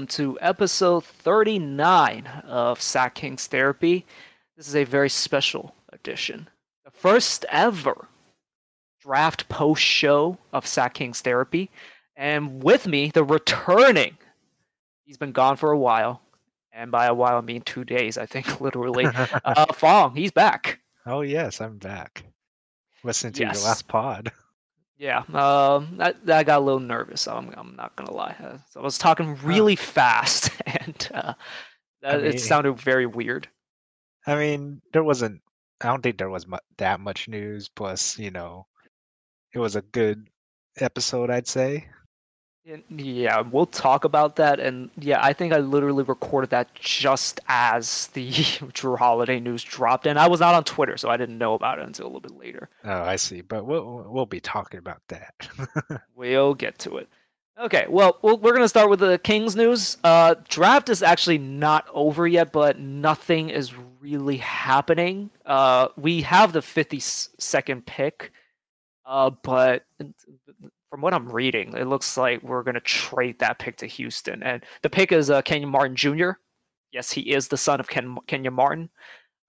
Welcome to episode 39 of Sack Kings Therapy. This is a very special edition. The first ever draft post show of Sack Kings Therapy. And with me, the returning, he's been gone for a while. And by a while, I mean two days, I think, literally. uh, Fong, he's back. Oh, yes, I'm back. Listening to Yes. your last pod. Yeah, um, I, I got a little nervous. I'm, I'm not gonna lie. Uh, so I was talking really fast, and uh, I that- it sounded very weird. I mean, there wasn't, I don't think there was mu- that much news. Plus, you know, it was a good episode, I'd say. And, Yeah, we'll talk about that. And yeah, I think I literally recorded that just as the Jrue Holiday news dropped, and I was not on Twitter, so I didn't know about it until a little bit later. Oh, I see. But we'll we'll be talking about that. We'll get to it. Okay, well, we'll we're going to start with the Kings news. Uh, draft is actually not over yet, but nothing is really happening. Uh, we have the 52nd pick, uh, but from what I'm reading, it looks like we're going to trade that pick to Houston. And the pick is uh, Kenyon Martin Jr. Yes, he is the son of Ken, Kenyon Martin.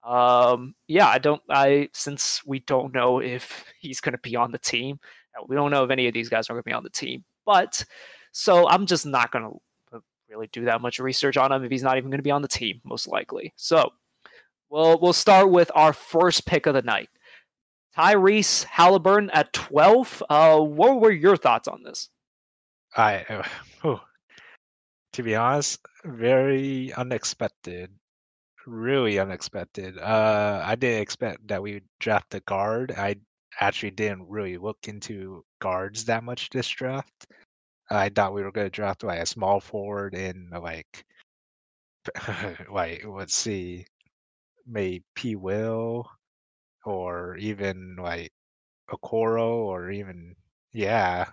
Um, yeah, I don't. I since we don't know if he's going to be on the team, uh, we don't know if any of these guys are going to be on the team. But so I'm just not going to really do that much research on him if he's not even going to be on the team, most likely. So, well, we'll start with our first pick of the night, Tyrese Halliburton at 12. Uh, what were your thoughts on this? I, whew. to be honest, very unexpected. Really unexpected. Uh, I didn't expect that we would draft a guard. I actually didn't really look into guards that much this draft. I thought we were going to draft like a small forward and like, like let's see, maybe P. Will, or even like Okoro, or even yeah,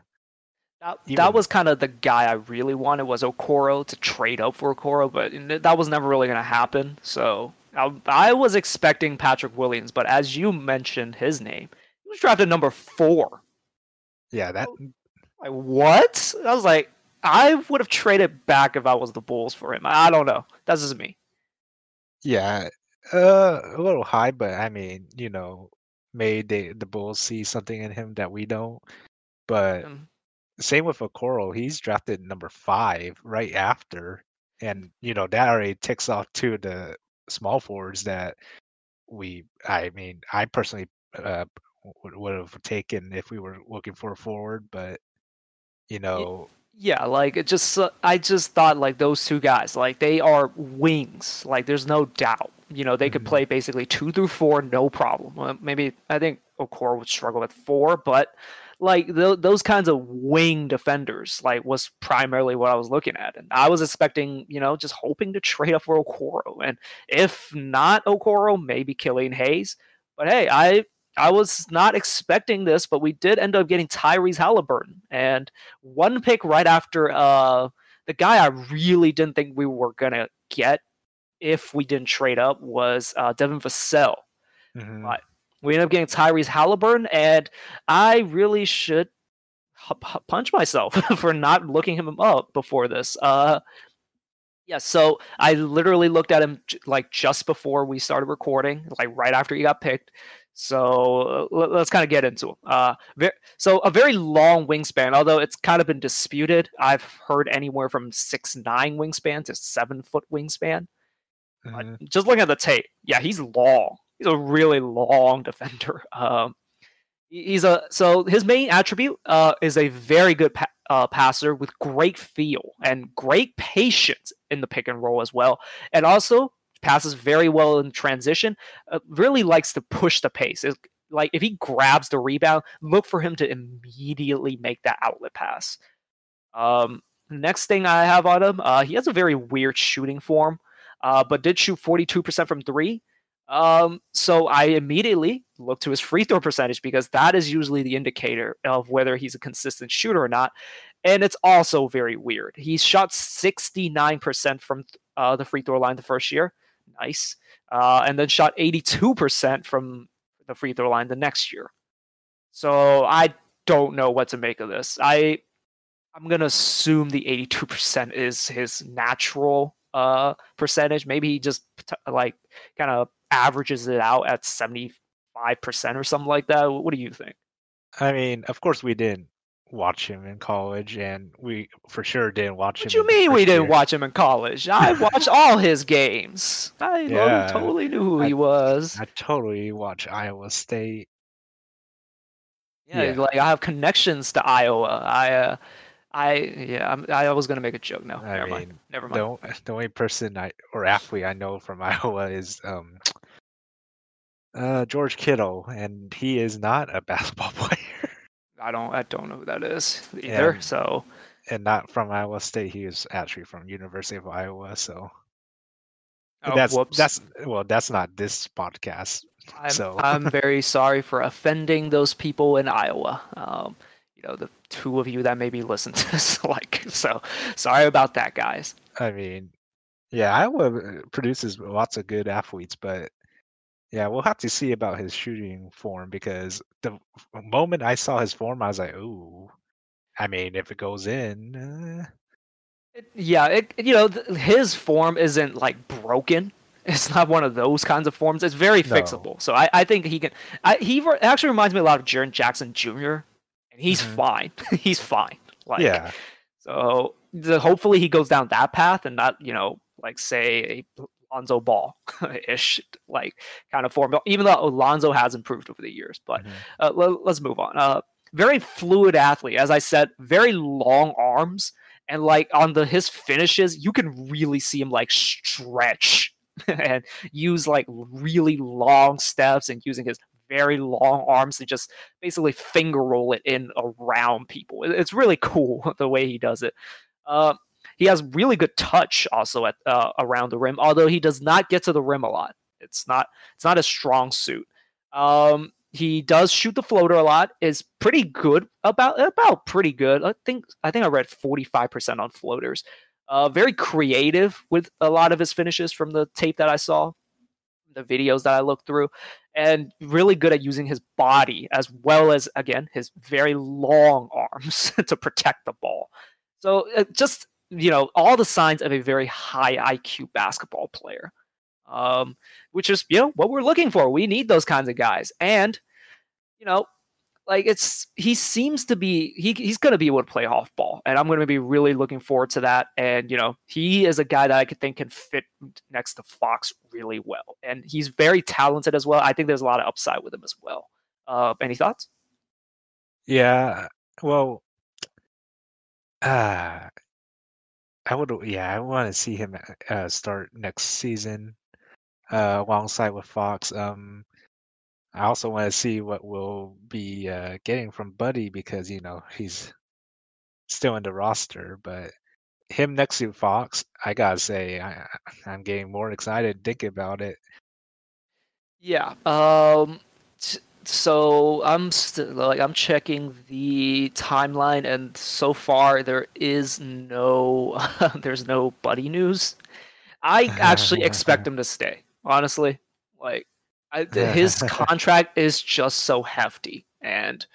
That, that was kind of the guy I really wanted was Okoro to trade up for Okoro, but that was never really going to happen. So I, I was expecting Patrick Williams, but as you mentioned his name, he was drafted number four. yeah. That Like what? I was like, I would have traded back if I was the Bulls for him. I don't know. That's just me. Yeah, uh, a little high, but I mean, you know, maybe they, the Bulls see something in him that we don't. But Um, same with Okoro, he's drafted number five right after, and you know that already ticks off two of the small forwards that we. I mean, I personally uh, would, would have taken if we were looking for a forward, but you know, Yeah, like it just uh, I just thought like those two guys, like they are wings. Like there's no doubt. You know, they could Mhm. play basically 2 through 4 no problem. Well, maybe I think Okoro would struggle with 4, but like th- those kinds of wing defenders like was primarily what I was looking at. And I was expecting, you know, just hoping to trade up for Okoro and if not Okoro, maybe Killian Hayes. But hey, I I was not expecting this, but we did end up getting Tyrese Halliburton and one pick right after uh the guy I really didn't think we were gonna get if we didn't trade up was uh, Devin Vassell. mhm. Right. We ended up getting Tyrese Halliburton, and I really should hu- hu- punch myself for not looking him up before this. Uh, yeah, so I literally looked at him j- like just before we started recording, like right after he got picked. So uh, let- let's kind of get into him. Uh, ve- so a very long wingspan, although it's kind of been disputed. I've heard anywhere from six nine wingspan to seven foot wingspan. Mhm. just looking at the tape, yeah, he's long. He's a really long defender. Um, he's a so his main attribute uh, is a very good pa- uh, passer with great feel and great patience in the pick and roll as well, and also passes very well in transition. Uh, really likes to push the pace. It's like if he grabs the rebound, look for him to immediately make that outlet pass. Um, next thing I have on him, uh, he has a very weird shooting form uh, but did shoot 42% from three. Um, so I immediately looked to his free throw percentage because that is usually the indicator of whether he's a consistent shooter or not. And it's also very weird. He shot 69% from uh, the free throw line the first year. Nice. Uh, and then shot 82% from the free throw line the next year. So I don't know what to make of this. I I'm gonna assume the 82% is his natural uh percentage. Maybe he just like kind of averages it out at 75% or something like that. What do you think? I mean, of course, we didn't watch him in college, and we for sure didn't watch him. What him. you mean we first didn't watch him in college? I watched all his games. I Yeah. totally knew who I- he was. I totally watch Iowa State. Yeah, yeah. like I have connections to Iowa. I, uh, I yeah, I'm, I was gonna make a joke. No, I never mean, mind. Never The, mind. o- the only person I or athlete I know from Iowa is um uh George Kittle, and he is not a basketball player, I don't I don't know who that is either. Yeah. So and not from Iowa State. He is actually from University of Iowa. So oh, that's whoops. that's well, that's not this podcast. I'm, so- I'm very sorry for offending those people in Iowa. Um, you know, the two of you that maybe listen to this, like, so sorry about that, guys. I mean, yeah, Iowa uh, produces lots of good athletes, but yeah, we'll have to see about his shooting form because the moment I saw his form, I was like, ooh. I mean, if it goes in, uh, It- yeah, it, you know, th- his form isn't like broken. It's not one of those kinds of forms. It's very No. fixable. So I, I think he can. I, he re- actually reminds me a lot of Jaren Jackson Jr. he's Mhm. fine. he's fine. Like, yeah, So the, hopefully he goes down that path and not, you know, like say a Lonzo Ball ish like kind of form. Even though Alonzo has improved over the years, but Mhm. uh, let, us move on. Uh, very fluid athlete, as I said, very long arms, and like on the his finishes, you can really see him like stretch and use like really long steps and using his very long arms to just basically finger roll it in around people. It's really cool the way he does it. Uh, he has really good touch also at uh, around the rim, although he does not get to the rim a lot. It's not it's not a strong suit. Um, he does shoot the floater a lot. Is pretty good about about pretty good. I think I think I read forty five percent on floaters. Uh, very creative with a lot of his finishes from the tape that I saw, the videos that I looked through, and really good at using his body as well as again his very long arms to protect the ball. So uh, just you know all the signs of a very high IQ basketball player, um, which is you know what we're looking for. We need those kinds of guys, and you know, like it's he seems to be he he's going to be able to play off ball, and I'm going to be really looking forward to that. And you know, he is a guy that I could think can fit next to Fox really well, and he's very talented as well. I think there's a lot of upside with him as well. Uh, any thoughts? yeah. Well, uh, I would, yeah, I want to see him uh, start next season uh, alongside with Fox. Um, I also want to see what we'll be uh, getting from Buddy because you know he's still in the roster, but him next to Fox, I gotta say, I, I'm getting more excited thinking about it. Yeah. Um. s- So I'm st- like I'm checking the timeline, and so far there is no there's no buddy news. I actually expect him to stay. Honestly, like I, his contract is just so hefty, and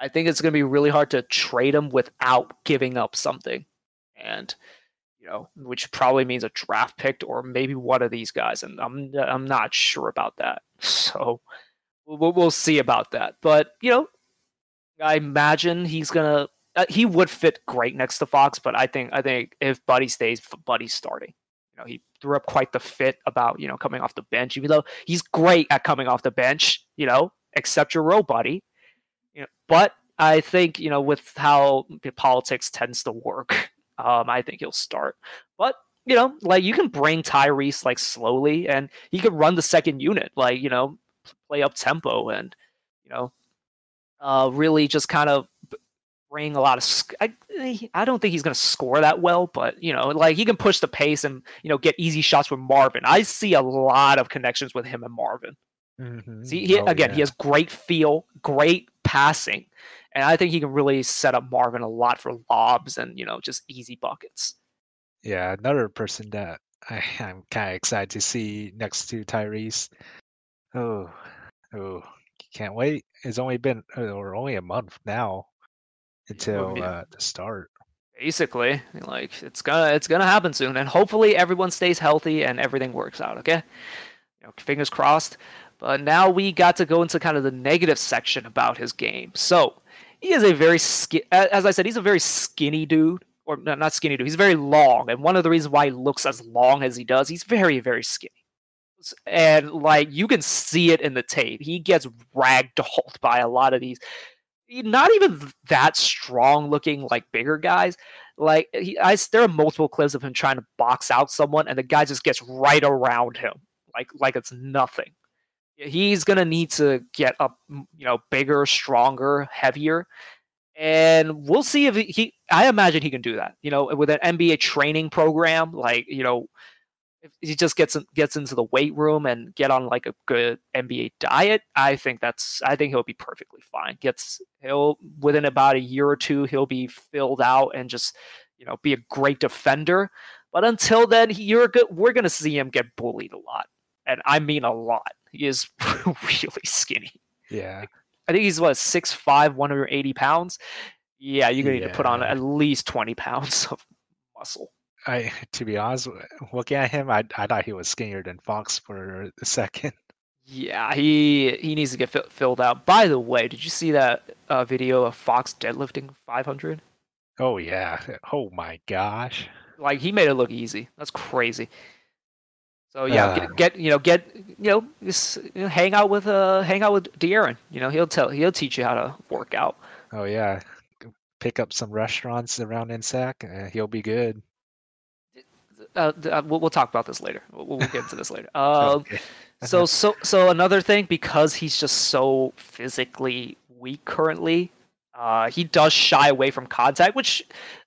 I think it's going to be really hard to trade him without giving up something, and you know, which probably means a draft pick or maybe one of these guys, and I'm I'm not sure about that. So we'll, we'll see about that. But you know, I imagine he's gonna uh, he would fit great next to Fox, but I think I think if Buddy stays, Buddy's starting. Know, he threw up quite the fit about you know coming off the bench, even though he's great at coming off the bench. You know, except your row buddy. You know, but I think you know with how politics tends to work, um, I think he'll start. But you know, like you can bring Tyrese like slowly, and he could run the second unit, like you know, play up tempo, and you know, uh, really just kind of bring a lot of. sc- I I don't think he's gonna score that well, but you know, like he can push the pace and you know get easy shots with Marvin. I see a lot of connections with him and Marvin. Mhm. See, he, Oh, again, yeah. he has great feel, great passing, and I think he can really set up Marvin a lot for lobs and you know just easy buckets. Yeah, another person that I, I'm kind of excited to see next to Tyrese. Oh, oh, can't wait. It's only been uh, or only a month now until yeah. uh, the start. Basically, like it's gonna it's gonna happen soon, and hopefully everyone stays healthy and everything works out. Okay, you know, fingers crossed. But now we got to go into kind of the negative section about his game. So he is a very skin, as I said, he's a very skinny dude, or not skinny dude. He's very long, and one of the reasons why he looks as long as he does, he's very very skinny and like you can see it in the tape. He gets ragdolled by a lot of these not even that strong looking like bigger guys. Like he, I, there are multiple clips of him trying to box out someone, and the guy just gets right around him, like like it's nothing. He's gonna need to get up, you know, bigger, stronger, heavier, and we'll see if he, he. I imagine he can do that. You know, with an NBA training program, like you know, if he just gets gets into the weight room and get on like a good NBA diet, I think that's I think he'll be perfectly fine. Gets he'll within about a year or two he'll be filled out and just you know be a great defender. But until then, you're good. We're gonna see him get bullied a lot, and I mean a lot. He is really skinny. Yeah, I think he's what 6'5", 180 pounds. Yeah, you're gonna yeah. need to put on at least twenty pounds of muscle. I to be honest, looking at him, I I thought he was skinnier than Fox for a second. Yeah, he he needs to get fi- filled out. By the way, did you see that uh, video of Fox deadlifting 500? Oh yeah. Oh my gosh. Like he made it look easy. That's crazy. So yeah, uh, get, get, you know get you know just you know, hang out with uh hang out with De'Aaron. You know he'll tell he'll teach you how to work out. Oh yeah, pick up some restaurants around NSAC. Uh, he'll be good uh, uh, we'll, we'll, talk about this later. We'll, we'll get into this later. Um, okay. so so so another thing because he's just so physically weak currently, uh, he does shy away from contact. Which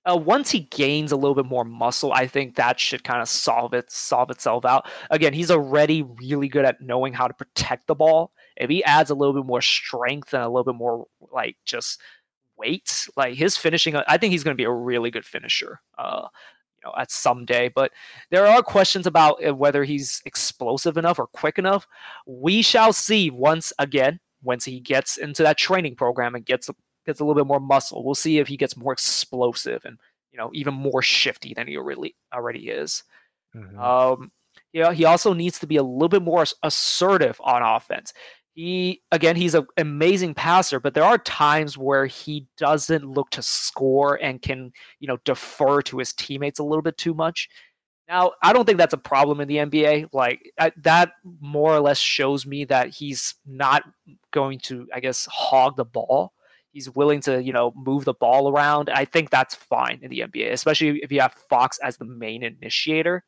uh, once he gains a little bit more muscle, I think that should kind of solve it solve itself out. Again, he's already really good at knowing how to protect the ball. If he adds a little bit more strength and a little bit more like just weight, like his finishing, I think he's going to be a really good finisher. Uh, know, at some day. But there are questions about uh, whether he's explosive enough or quick enough. We shall see once again once he gets into that training program and gets gets a little bit more muscle. We'll see if he gets more explosive and you know even more shifty than he really already is. Mm-hmm. Um, yeah, he also needs to be a little bit more assertive on offense he again he's an amazing passer but there are times where he doesn't look to score and can you know defer to his teammates a little bit too much. Now i don't think that's a problem in the nba like I, that more or less shows me that he's not going to i guess hog the ball. He's willing to you know move the ball around. I think that's fine in the nba especially if you have fox as the main initiator.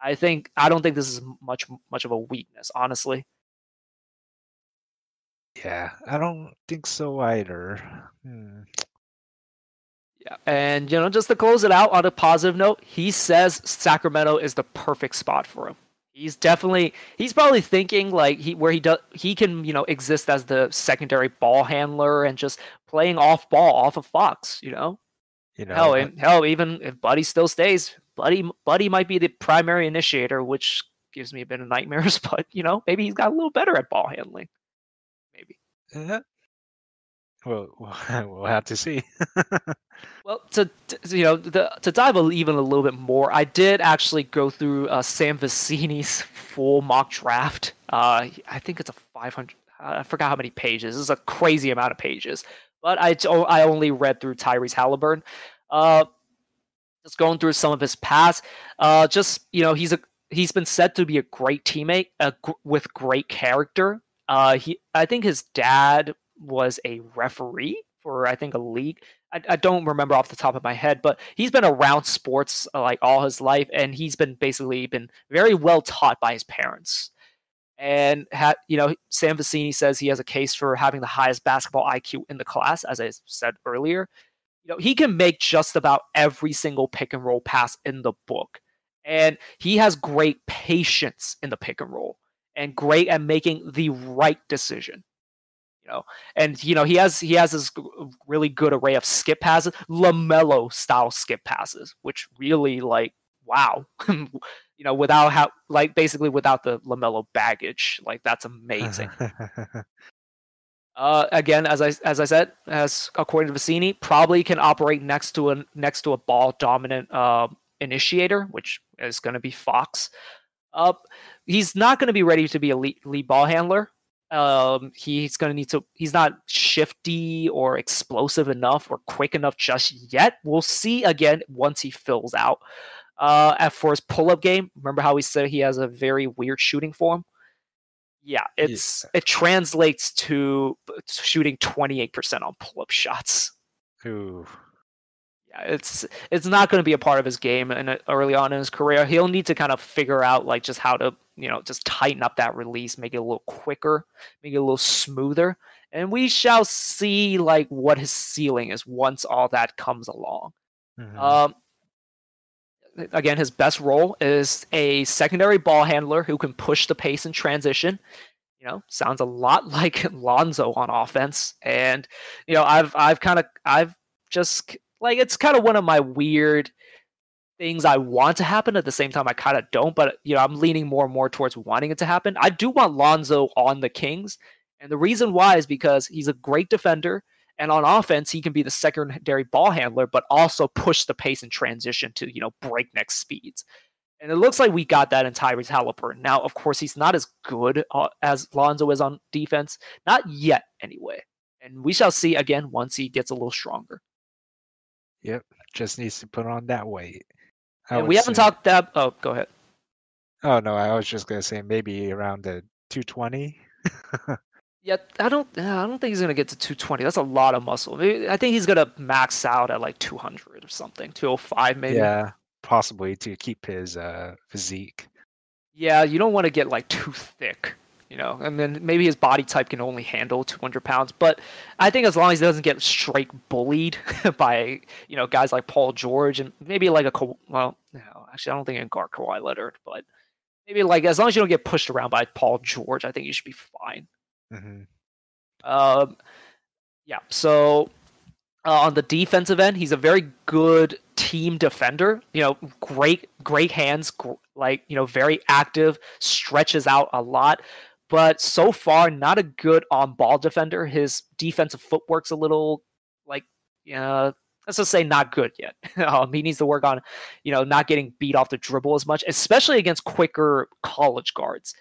I think i don't think this is much much of a weakness honestly yeah, I don't think so either. Hmm. Yeah, and you know, just to close it out on a positive note, he says Sacramento is the perfect spot for him. He's definitely he's probably thinking like he where he does he can you know exist as the secondary ball handler and just playing off ball off of Fox. You know, you know, hell, and, hell, even if Buddy still stays, Buddy Buddy might be the primary initiator, which gives me a bit of nightmares. But you know, maybe he's got a little better at ball handling. Uh, well, we'll have to see. well, to, to, you know, the, to dive even a little bit more, I did actually go through uh, Sam Vecenie's full mock draft. Uh, I think it's a 500. I forgot how many pages. Is a crazy amount of pages. But I, I only read through Tyrese Halliburton. Uh, just going through some of his past. Uh, just you know, he's a he's been said to be a great teammate with great character. Uh, he, I think his dad was a referee for I think a league. I, I, don't remember off the top of my head, but he's been around sports uh, like all his life, and he's been basically been very well taught by his parents. And had you know, Sam Vecenie says he has a case for having the highest basketball IQ in the class, as I said earlier. You know, he can make just about every single pick and roll pass in the book, and he has great patience in the pick and roll and great at making the right decision. You know, and you know he has he has this really good array of skip passes, LaMelo style skip passes, which really like wow, you know, without how like basically without the LaMelo baggage, like that's amazing. Uh, again, as I as I said, as according to Vecenie, probably can operate next to a next to a ball dominant uh, initiator, which is going to be Fox. Uh, he's not going to be ready to be a lead, lead ball handler. Um, he's going to need to. He's not shifty or explosive enough or quick enough just yet. We'll see again once he fills out. Uh, at for his pull-up game, remember how we said he has a very weird shooting form? Yeah, it's yeah. it translates to shooting 28% on pull-up shots. Ooh. It's it's not going to be a part of his game and early on in his career. He'll need to kind of figure out like just how to, you know, just tighten up that release, make it a little quicker, make it a little smoother. And we shall see like what his ceiling is once all that comes along. Mm-hmm. Um, again, his best role is a secondary ball handler who can push the pace in transition. You know, sounds a lot like Lonzo on offense. And you know, I've I've kind of I've just like it's kind of one of my weird things I want to happen at the same time I kind of don't, but you know, I'm leaning more and more towards wanting it to happen. I do want Lonzo on the Kings. And the reason why is because he's a great defender. And on offense, he can be the secondary ball handler, but also push the pace and transition to, you know, breakneck speeds. And it looks like we got that in Tyrese Halliburton. Now, of course, he's not as good uh, as Lonzo is on defense. Not yet, anyway. And we shall see again once he gets a little stronger. Yep. Just needs to put on that weight. And we haven't say. talked that. Oh, go ahead. Oh, no. I was just going to say maybe around the 220. Yeah, I don't. I don't think he's gonna get to 220. That's a lot of muscle. I think he's gonna max out at like 200 or something, 205 maybe. Yeah, possibly to keep his uh, physique. Yeah, you don't want to get like too thick, you know. And then maybe his body type can only handle 200 pounds. But I think as long as he doesn't get straight bullied by you know guys like Paul George and maybe like a well, no, actually I don't think in guard Kawhi Leonard, but maybe like as long as you don't get pushed around by Paul George, I think you should be fine. Mm-hmm. Um, yeah. So uh, on the defensive end, he's a very good team defender. You know, great, great hands. Gr- like you know, very active, stretches out a lot. But so far, not a good on-ball defender. His defensive footwork's a little like, uh, let's just say not good yet. um, he needs to work on, you know, not getting beat off the dribble as much, especially against quicker college guards.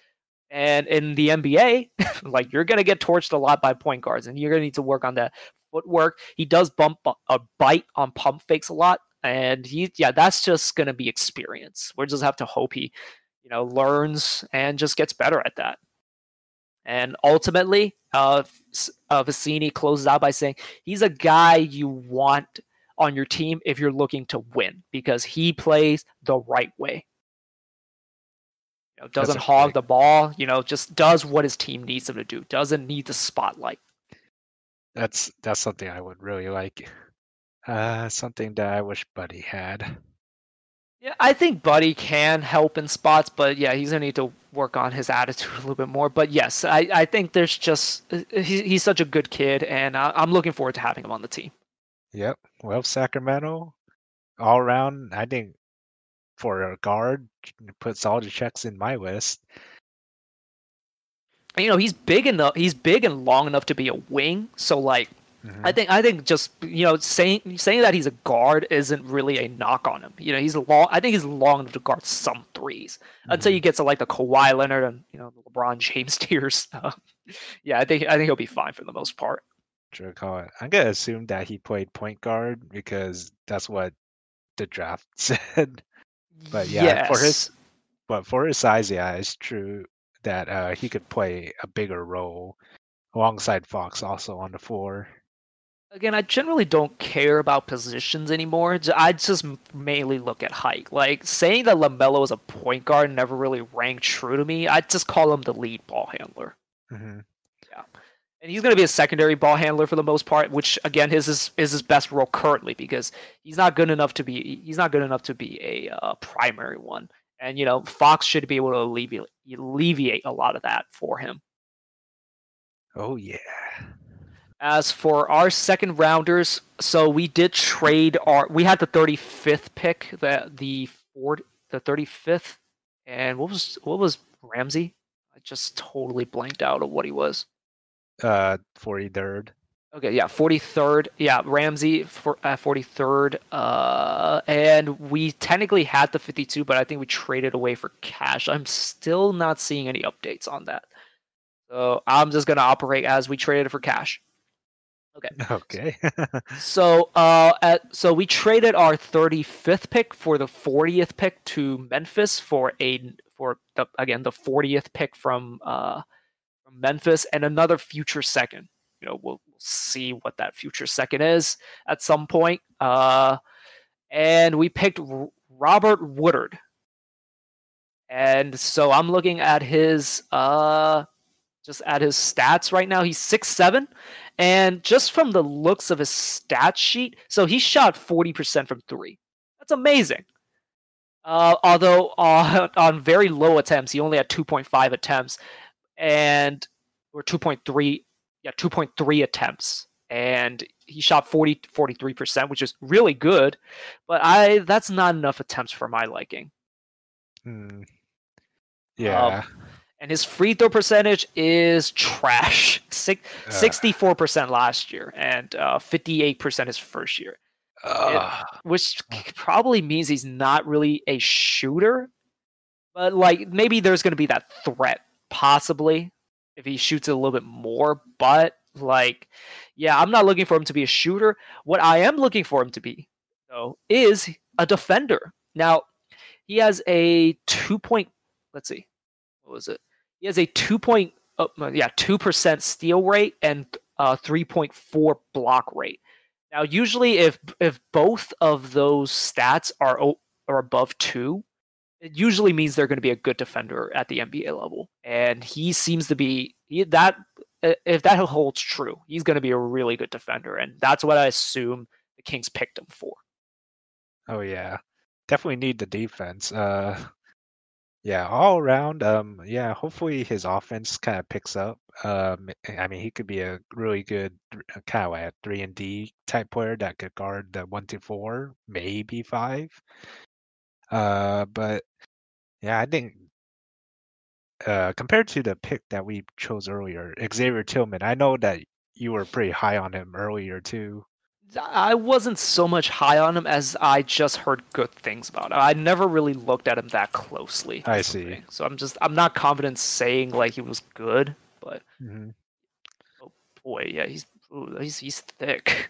And in the NBA, like you're to get torched a lot by point guards, and you're to need to work on that footwork. He does bump a bite on pump fakes a lot, and he, yeah, that's just to be experience. We just have to hope he, you know, learns and just gets better at that. And ultimately, uh, uh, Vecenie closes out by saying he's a guy you want on your team if you're looking to win because he plays the right way know, doesn't hog the ball, you know, just does what his team needs him to do. Doesn't need the spotlight. That's that's something I would really like. Uh, something that I wish Buddy had. Yeah, I think Buddy can help in spots, but yeah, he's gonna need to work on his attitude a little bit more. But yes, I, I think there's just he's, he's such a good kid, and I, I'm looking forward to having him on the team. Yep. Well, Sacramento, all around, I think for a guard, puts all the checks in my list. You know, he's big enough. He's big and long enough to be a wing. So like, mm-hmm. I think I think just you know saying saying that he's a guard isn't really a knock on him. You know, he's long. I think he's long enough to guard some 3s mm-hmm. until you get to like the Kawhi Leonard and you know the LeBron James tiers. Yeah, I think I think he'll be fine for the most part. True call it. I'm gonna assume that he played point guard because that's what the draft said. But yeah, yes. for his but for his size, yeah, it's true that uh, he could play a bigger role alongside Fox also on the floor. Again, I generally don't care about positions anymore. I just mainly look at height. Like saying that Lamelo is a point guard never really rang true to me. I just call him the lead ball handler. Mm-hmm. Yeah, and he's going to be a secondary ball handler for the most part, which again is his is his best role currently because he's not good enough to be he's not good enough to be a uh, primary one. And you know, Fox should be able to alleviate alleviate a lot of that for him. Oh yeah. As for our second rounders, so we did trade our we had the 35th pick, the the Ford the 35th and what was what was Ramsey? I just totally blanked out of what he was. uh, 43rd. Okay, yeah, 43rd. Yeah, Ramsey for uh, 43rd. Uh, and we technically had the 52, but I think we traded away for cash. I'm still not seeing any updates on that. So I'm just gonna operate as we traded for cash. Okay. Okay. so uh, at, so we traded our 35th pick for the 40th pick to Memphis for a for the again the 40th pick from uh from Memphis and another future second. You know, we'll, we'll see what that future second is at some point. Uh, and we picked R- Robert Woodard. And so I'm looking at his uh just at his stats right now. He's six seven, and just from the looks of his stat sheet, so he shot 40% from three. That's amazing. Uh, although uh, on very low attempts, he only had 2.5 attempts, and or 2.3, yeah, 2.3 attempts, and he shot 40 43%, which is really good. But I that's not enough attempts for my liking. Hmm. Yeah. Um, and his free throw percentage is trash. Six, 64% last year and uh, 58% his first year. Uh, which probably means he's not really a shooter. But like maybe there's going to be that threat possibly if he shoots a little bit more, but like yeah, I'm not looking for him to be a shooter. What I am looking for him to be though is a defender. Now, he has a 2 point let's see. What was it? He has a two point, uh, yeah, two percent steal rate and uh, three point four block rate. Now, usually, if if both of those stats are are above two, it usually means they're going to be a good defender at the NBA level, and he seems to be he, that. If that holds true, he's going to be a really good defender, and that's what I assume the Kings picked him for. Oh yeah, definitely need the defense. Uh, yeah, all around, um, yeah, hopefully his offense kind of picks up. Um, I mean, he could be a really good kind of a three and D type player that could guard the one to four, maybe five. Uh, but yeah, I think uh, compared to the pick that we chose earlier, Xavier Tillman, I know that you were pretty high on him earlier too. I wasn't so much high on him as I just heard good things about him. I never really looked at him that closely. I see. So I'm just I'm not confident saying like he was good, but mm-hmm. oh boy, yeah, he's ooh, he's he's thick.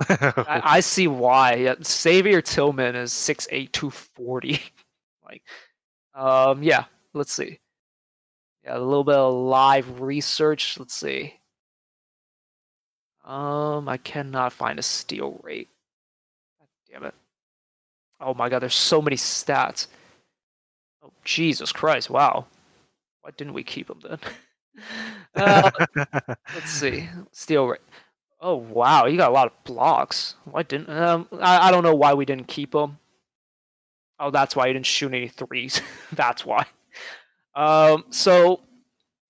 I, I, see why. Yeah, Xavier Tillman is 6'8", 240. like, um, yeah. Let's see. Yeah, a little bit of live research. Let's see. Um, I cannot find a steal rate. God damn it. Oh my god, there's so many stats. Oh, Jesus Christ, wow. Why didn't we keep him then? uh, let's see. Steal rate. Oh wow, you got a lot of blocks. Why didn't um I, I don't know why we didn't keep him. Oh, that's why he didn't shoot any threes. that's why. Um so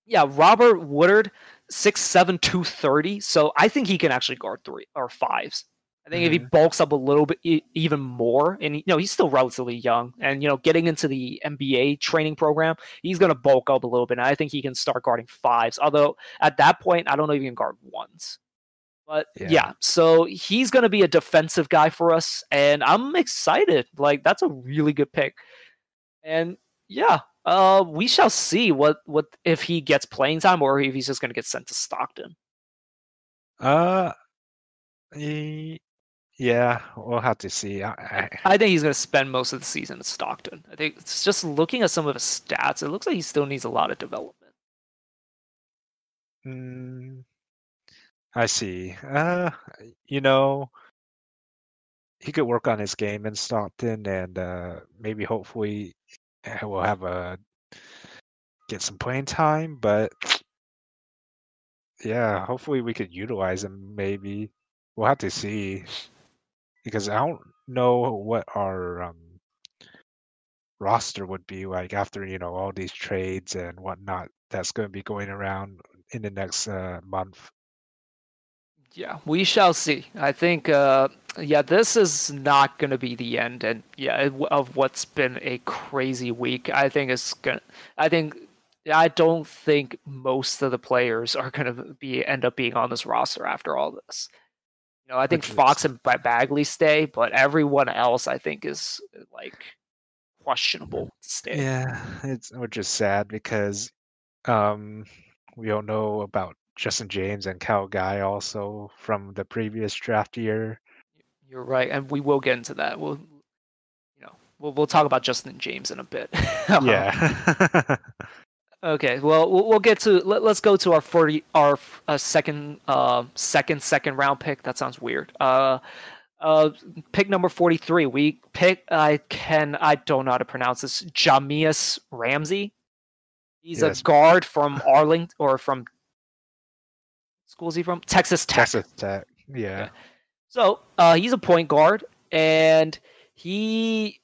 yeah, Robert Woodard six seven two thirty. So I think he can actually guard three or fives. I think mm-hmm. if he mm-hmm. bulks up a little bit e- even more, and you know he's still relatively young, and you know getting into the NBA training program, he's going to bulk up a little bit. And I think he can start guarding fives. Although at that point, I don't know if he can guard ones. But yeah, yeah so he's going to be a defensive guy for us, and I'm excited. Like that's a really good pick. And yeah, uh, we shall see what what if he gets playing time or if he's just going to get sent to Stockton. Uh, yeah, we'll have to see. I, I... I think he's going to spend most of the season at Stockton. I think it's just looking at some of his stats, it looks like he still needs a lot of development. Mm, I see. Uh, you know, he could work on his game in Stockton, and uh, maybe hopefully we'll have a get some playing time, but yeah, hopefully we could utilize him. Maybe we'll have to see because I don't know what our um, roster would be like after you know all these trades and whatnot that's going to be going around in the next uh, month. Yeah, we shall see. I think, uh, yeah, this is not going to be the end, and yeah, of what's been a crazy week. I think it's gonna. I think I don't think most of the players are going to be end up being on this roster after all this. You know, I think Which Fox and Bagley stay, but everyone else I think is like questionable to stay. Yeah, it's which is sad because um we don't know about Justin James and Kyle Guy also from the previous draft year. You're right, and we will get into that. We'll, you know, we'll we'll talk about Justin James in a bit. Yeah. Okay, well, we'll, we'll get to let, us go to our forty our uh, second uh second second round pick. That sounds weird. Uh, uh, pick number forty three. We pick. I can. I don't know how to pronounce this. Jahmi'us Ramsey. He's Yes. a guard from Arlington or from. School is he from? Texas Tech. Texas Tech. Yeah. So uh, he's a point guard, and he,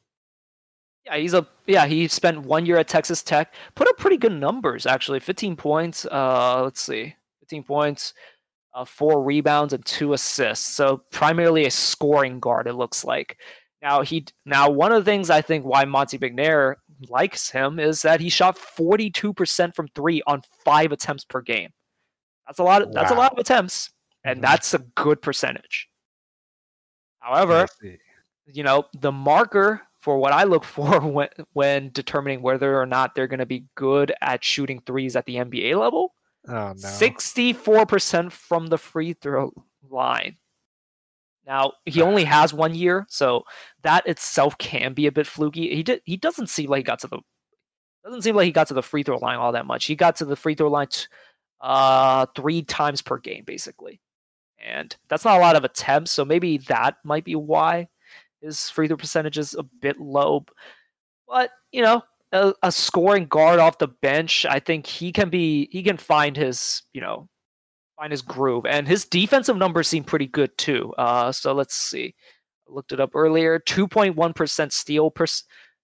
yeah, he's a yeah. He spent one year at Texas Tech, put up pretty good numbers actually. Fifteen points. Uh, let's see, fifteen points, uh, four rebounds, and two assists. So primarily a scoring guard. It looks like. Now he now one of the things I think why Monte McNair likes him is that he shot forty two percent from three on five attempts per game. That's a lot. Of, That's a lot of attempts, and Mhm. that's a good percentage. However, you know, the marker for what I look for when when determining whether or not they're going to be good at shooting threes at the NBA level, Oh no. 64% from the free throw line. Now, he only has one year, so that itself can be a bit fluky. He did he doesn't seem like he got to the doesn't seem like he got to the free throw line all that much. He got to the free throw line t- uh 3 times per game basically. And that's not a lot of attempts, so maybe that might be why his free throw percentage is a bit low. But, you know, a, a scoring guard off the bench, I think he can be he can find his, you know, find his groove. And his defensive numbers seem pretty good too. Uh so let's see. I looked it up earlier. 2.1% steal per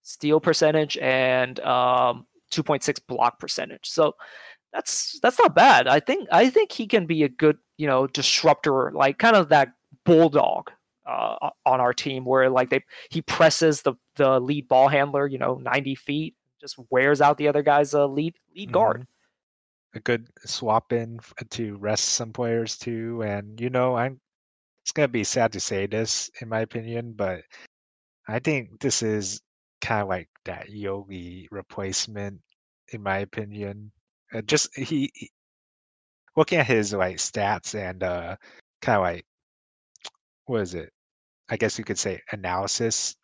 steal percentage and um 2.6 block percentage. So that's that's not bad. I think I think he can be a good, you know, disruptor, like kind of that bulldog uh, on our team where like they he presses the the lead ball handler, you know, 90 feet, just wears out the other guy's uh, lead lead guard. a good swap in to rest some players too. And you know, I'm it's gonna be sad to say this in my opinion, but I think this is kind of like that Yogi replacement, in my opinion. Uh, just he, he looking at his like stats and uh kind of like what is it? I guess you could say analysis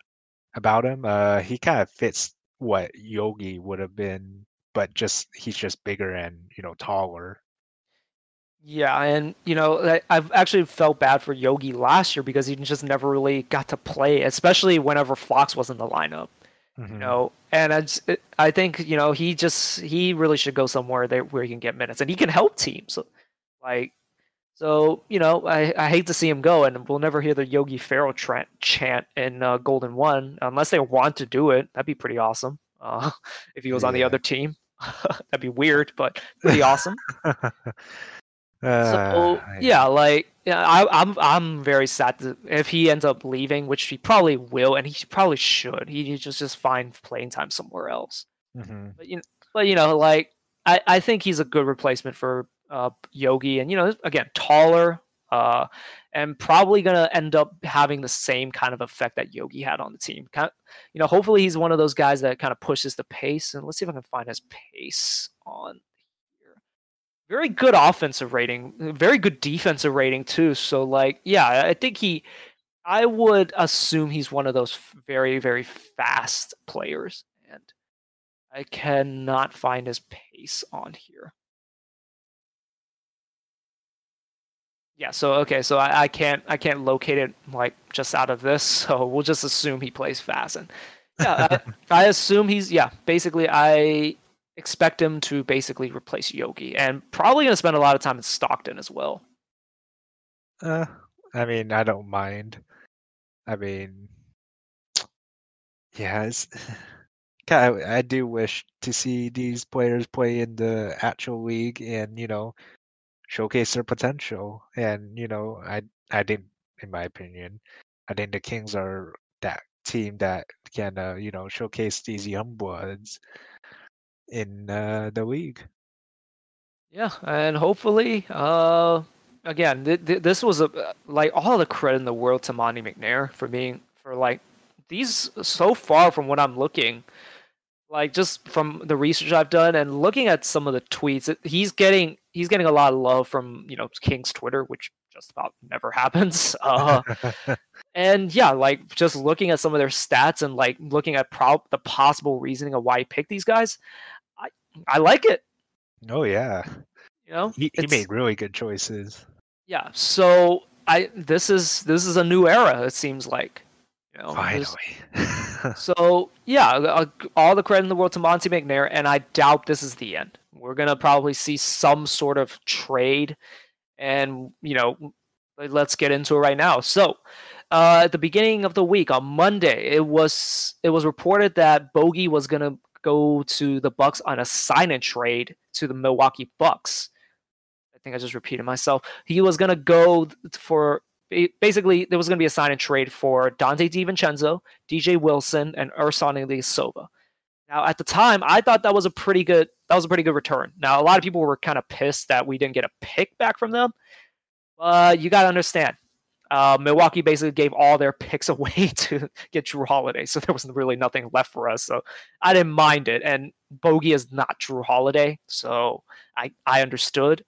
about him. Uh, he kind of fits what Yogi would have been, but just he's just bigger and you know taller. Yeah, and you know, I've actually felt bad for Yogi last year because he just never really got to play, especially whenever Fox was in the lineup. Mhm. You know, and I, just, I think you know he just he really should go somewhere there where he can get minutes and he can help teams. Like, so you know, I, I hate to see him go, and we'll never hear the Yogi Ferrell tra- chant in uh, Golden One unless they want to do it. That'd be pretty awesome. Uh, if he was on the other team, that'd be weird, but pretty awesome. So Uh, I- yeah, like yeah, I, I'm I'm very sad to, if he ends up leaving, which he probably will, and he probably should. He to just find playing time somewhere else. mhm. But you know, but you know, like I, I think he's a good replacement for uh, Yogi, and you know, again, taller, uh, and probably gonna end up having the same kind of effect that Yogi had on the team. Kind of, you know, hopefully he's one of those guys that kind of pushes the pace. And let's see if I can find his pace on. Very good offensive rating, very good defensive rating too. So like, yeah, I think he. I would assume he's one of those very very fast players, and I cannot find his pace on here. Yeah, so okay, so I, I can't I can't locate it like just out of this, so we'll just assume he plays fast and yeah, I, I assume he's yeah, basically I expect him to basically replace Yogi and probably gonna spend a lot of time in Stockton as well. Uh, I mean, I don't mind. I mean, kind of, I do wish to see these players play in the actual league and you know showcase their potential. And you know, I I think, in my opinion, I think the Kings are that team that can uh, you know showcase these young bloods. In uh, the league. Yeah, and hopefully, uh, again, th- th- this was a like all the credit in the world to Monte McNair for being for like these so far from what I'm looking, like just from the research I've done and looking at some of the tweets, he's getting he's getting a lot of love from you know King's Twitter, which just about never happens. Uh, and yeah, like just looking at some of their stats and like looking at pro- the possible reasoning of why he picked these guys, I I like it. Oh yeah, you know he, he made really good choices. Yeah, so I this is this is a new era. It seems like. You know, Finally. so yeah, uh, all the credit in the world to Monte McNair, and I doubt this is the end. We're gonna probably see some sort of trade, and you know, let's get into it right now. So, uh, at the beginning of the week on Monday, it was it was reported that Bogey was gonna go to the Bucks on a sign and trade to the Milwaukee Bucks. I think I just repeated myself. He was gonna go for basically there was gonna be a sign and trade for Donte DiVincenzo, DJ Wilson, and Ersan Ilyasova. Now at the time, I thought that was a pretty good that was a pretty good return. Now a lot of people were kind of pissed that we didn't get a pick back from them. But you gotta understand, uh, Milwaukee basically gave all their picks away to get Jrue Holiday, so there was really nothing left for us. So I didn't mind it, and Bogey is not Jrue Holiday, so I I understood.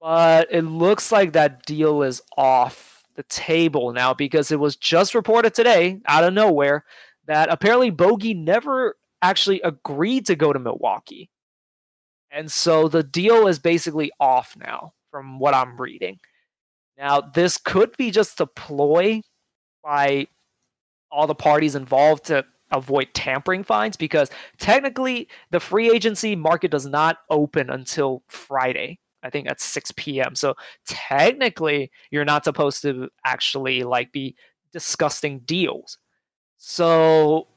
But it looks like that deal is off the table now because it was just reported today, out of nowhere, that apparently Bogey never actually agreed to go to Milwaukee. And so the deal is basically off now, from what I'm reading. Now, this could be just a ploy by all the parties involved to avoid tampering fines because technically the free agency market does not open until Friday. I think at 6 p.m. So technically you're not supposed to actually like be discussing deals. So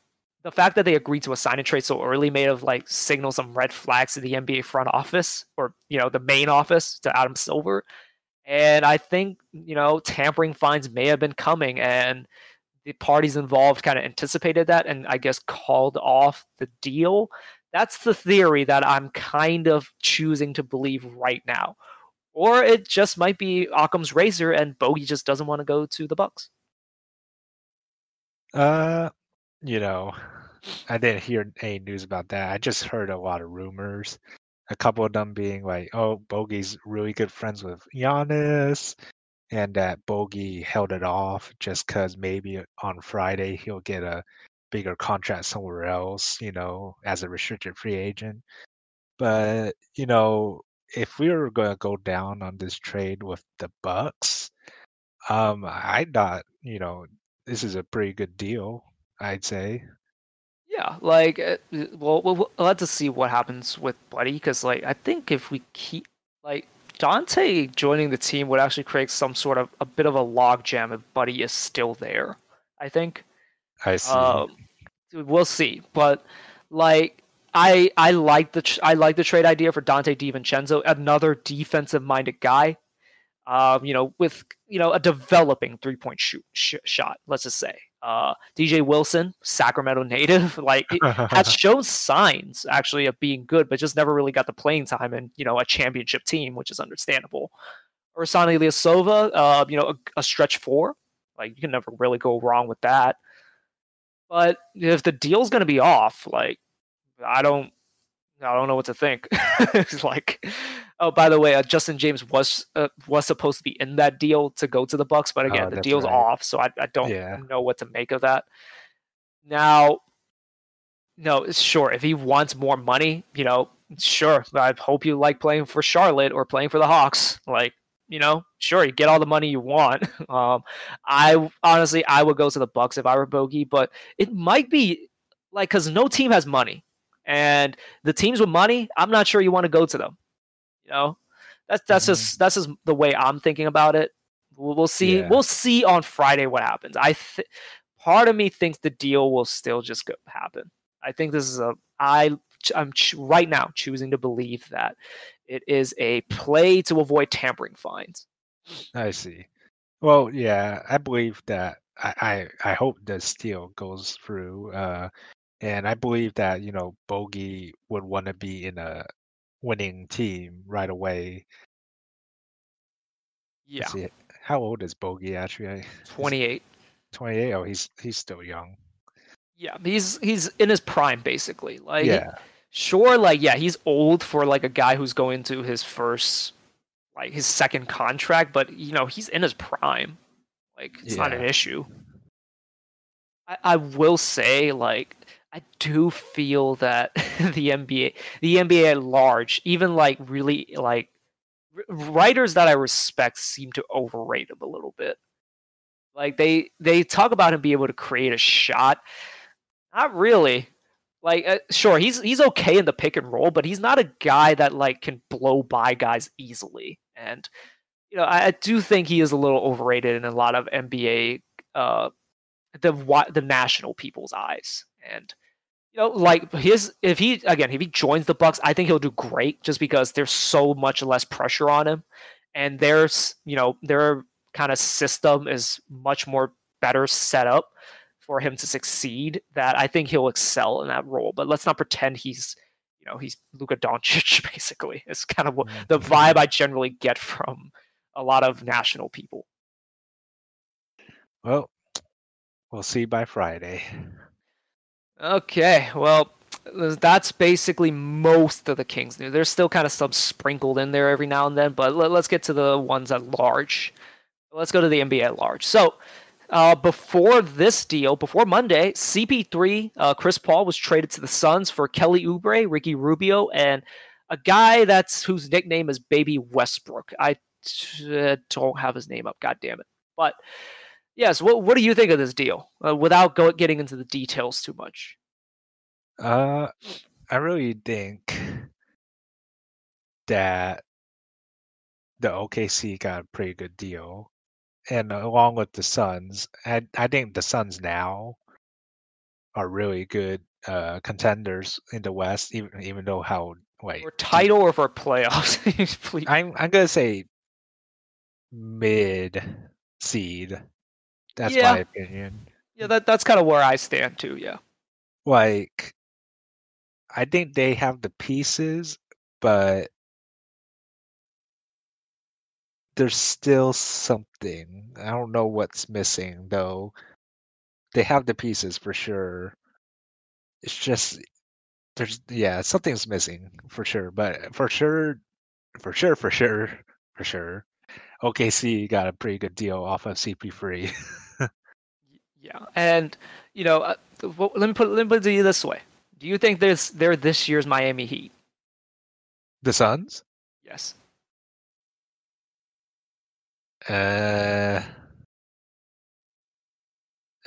the fact that they agreed to a sign and trade so early may have like signaled some red flags to the NBA front office or you know the main office to Adam Silver and I think, you know, tampering fines may have been coming and the parties involved kind of anticipated that and I guess called off the deal. That's the theory that I'm kind of choosing to believe right now. Or it just might be Occam's razor and Bogey just doesn't want to go to the Bucks. Uh, you know, I didn't hear any news about that. I just heard a lot of rumors a couple of them being like, "Oh, Bogey's really good friends with Giannis," and that Bogey held it off just because maybe on Friday he'll get a bigger contract somewhere else, you know, as a restricted free agent. But you know, if we were going to go down on this trade with the Bucks, um, I thought, you know, this is a pretty good deal. I'd say. Yeah, like, uh, well, we'll, we'll have to see what happens with Buddy because, like, I think if we keep like Donte joining the team would actually create some sort of a bit of a logjam if Buddy is still there. I think. I see. Um, we'll see, but like, I I like the I like the trade idea for Donte DiVincenzo, another defensive-minded guy. Um, you know, with you know a developing three-point shoot sh- shot. Let's just say uh, DJ Wilson, Sacramento native, like has shown signs actually of being good, but just never really got the playing time in you know a championship team, which is understandable. Ersan Ilyasova, uh, you know, a, a, stretch four, like you can never really go wrong with that. But if the deal's going to be off, like I don't, I don't know what to think. it's like Oh, by the way, uh, Justin James was uh, was supposed to be in that deal to go to the Bucks, but again, oh, the deal's right. off, so I, I don't yeah. know what to make of that. Now, no, sure, if he wants more money, you know, sure. I hope you like playing for Charlotte or playing for the Hawks. Like, you know, sure, you get all the money you want. Um, I honestly, I would go to the Bucks if I were Bogey, but it might be like because no team has money, and the teams with money, I'm not sure you want to go to them. You know, that's that's mm-hmm. just that's just the way I'm thinking about it. We'll, we'll see. Yeah. We'll see on Friday what happens. I th- part of me thinks the deal will still just go happen. I think this is a I I'm ch- right now choosing to believe that it is a play to avoid tampering fines. I see. Well, yeah, I believe that. I I, I hope this deal goes through. Uh, and I believe that you know Bogey would want to be in a winning team right away. Yeah, See, how old is Bogey actually? 28. 28. Oh, he's he's still young. Yeah, he's he's in his prime basically. Like Yeah, sure like yeah, he's old for like a guy who's going to his first like his second contract, but you know, he's in his prime. Like it's not an issue. I, I will say like I do feel that the NBA the NBA at large, even like really like writers that I respect seem to overrate him a little bit. Like they they talk about him being able to create a shot. Not really. Like uh, sure, he's he's okay in the pick and roll, but he's not a guy that like can blow by guys easily. And you know, I, I do think he is a little overrated in a lot of NBA uh the the national people's eyes. And you know, like his if he again if he joins the Bucks, I think he'll do great just because there's so much less pressure on him, and there's you know their kind of system is much more better set up for him to succeed. That I think he'll excel in that role. But let's not pretend he's you know he's Luka Doncic basically. It's kind of what the vibe I generally get from a lot of national people. well, we'll see by Friday. Okay, well, that's basically most of the Kings news. There's still kind of some sprinkled in there every now and then, but let, us get to the ones at large. Let's go to the NBA at large. So, uh, before this deal, before Monday, CP3, uh, Chris Paul was traded to the Suns for Kelly Oubre, Ricky Rubio, and a guy that's whose nickname is Baby Westbrook. I uh, don't have his name up. God damn it! But yes, what what do you think of this deal? Uh, without go, getting into the details too much. Uh, I really think that the OKC got a pretty good deal, and along with the Suns, I I think the Suns now are really good uh contenders in the West, even even though how wait For title or for playoffs? Please. I'm I'm gonna say mid seed. That's Yeah. my opinion. Yeah, that that's kind of where I stand too. Yeah. Like, I think they have the pieces, but there's still something. I don't know what's missing though. They have the pieces for sure. It's just there's yeah, something's missing for sure. But for sure, for sure, for sure, for sure. OKC got a pretty good deal off of CP3. Yeah, and you know, uh, let me put let me put it to you this way: Do you think there's they're this year's Miami Heat? the Suns? Yes. Uh,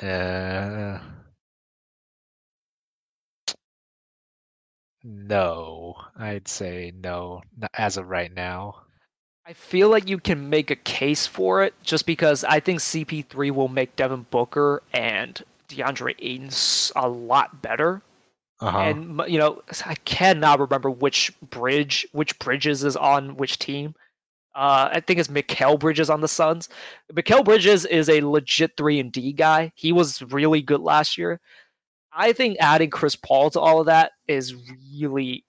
uh, no, I'd say no, as of right now. I feel like you can make a case for it just because I think CP3 will make Devin Booker and DeAndre Ayton a lot better. Uh-huh. And you know, I cannot remember which bridge, which Bridges is on which team. Uh, I think it's Mikal Bridges on the Suns. Mikal Bridges is a legit three and D guy. He was really good last year. I think adding Chris Paul to all of that is really